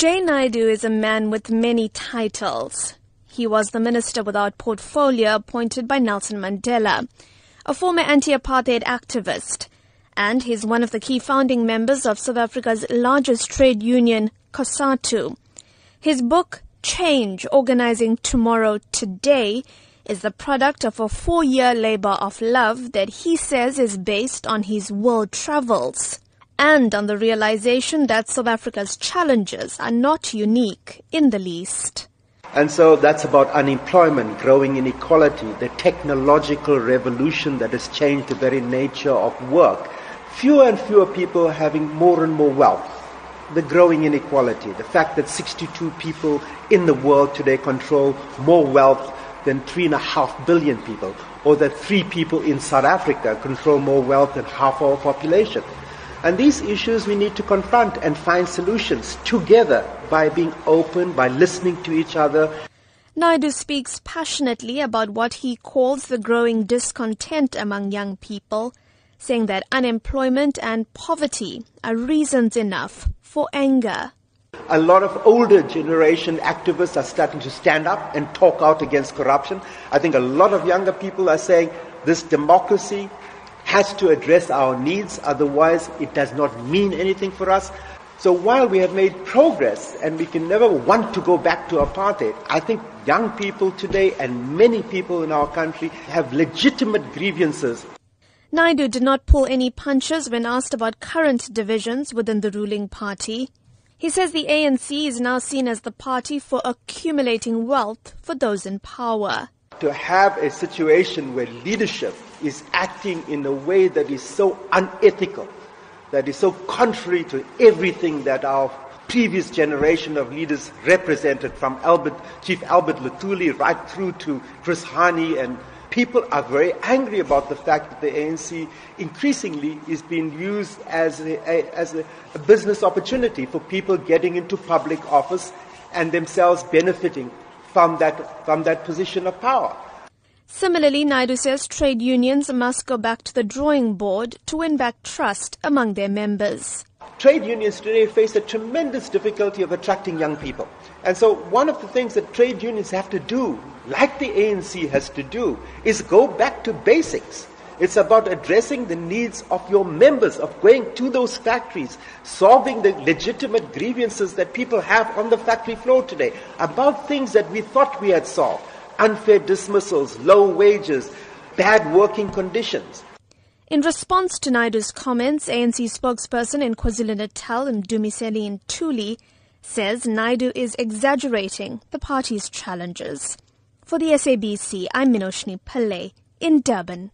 Jay Naidoo is a man with many titles. He was the minister without portfolio appointed by Nelson Mandela, a former anti-apartheid activist, and he's one of the key founding members of South Africa's largest trade union, COSATU. His book, Change, Organizing Tomorrow Today, is the product of a four-year labor of love that he says is based on his world travels and on the realization that South Africa's challenges are not unique in the least. And so that's about unemployment, growing inequality, the technological revolution that has changed the very nature of work. Fewer and fewer people having more and more wealth. The growing inequality, the fact that 62 people in the world today control more wealth than three and a half billion people, or that three people in South Africa control more wealth than half our population. And these issues we need to confront and find solutions together by being open, by listening to each other. Naidoo speaks passionately about what he calls the growing discontent among young people, saying that unemployment and poverty are reasons enough for anger. A lot of older generation activists are starting to stand up and talk out against corruption. I think a lot of younger people are saying this democracy has to address our needs, otherwise it does not mean anything for us. So while we have made progress and we can never want to go back to apartheid, I think young people today and many people in our country have legitimate grievances. Naidoo did not pull any punches when asked about current divisions within the ruling party. He says the ANC is now seen as the party for accumulating wealth for those in power. To have a situation where leadership is acting in a way that is so unethical, that is so contrary to everything that our previous generation of leaders represented, from Albert, Chief Albert Luthuli right through to Chris Hani and people are very angry about the fact that the ANC increasingly is being used as a, a, as a, a business opportunity for people getting into public office and themselves benefiting from that, from that position of power. Similarly, Naidoo says trade unions must go back to the drawing board to win back trust among their members. Trade unions today face a tremendous difficulty of attracting young people. And so one of the things that trade unions have to do, like the ANC has to do, is go back to basics. It's about addressing the needs of your members, of going to those factories, solving the legitimate grievances that people have on the factory floor today, about things that we thought we had solved unfair dismissals, low wages, bad working conditions. In response to Naidoo's comments, ANC spokesperson in KwaZulu-Natal, Dumiseni Ntuli, says Naidoo is exaggerating the party's challenges. For the SABC, I'm Minoshni Pillay in Durban.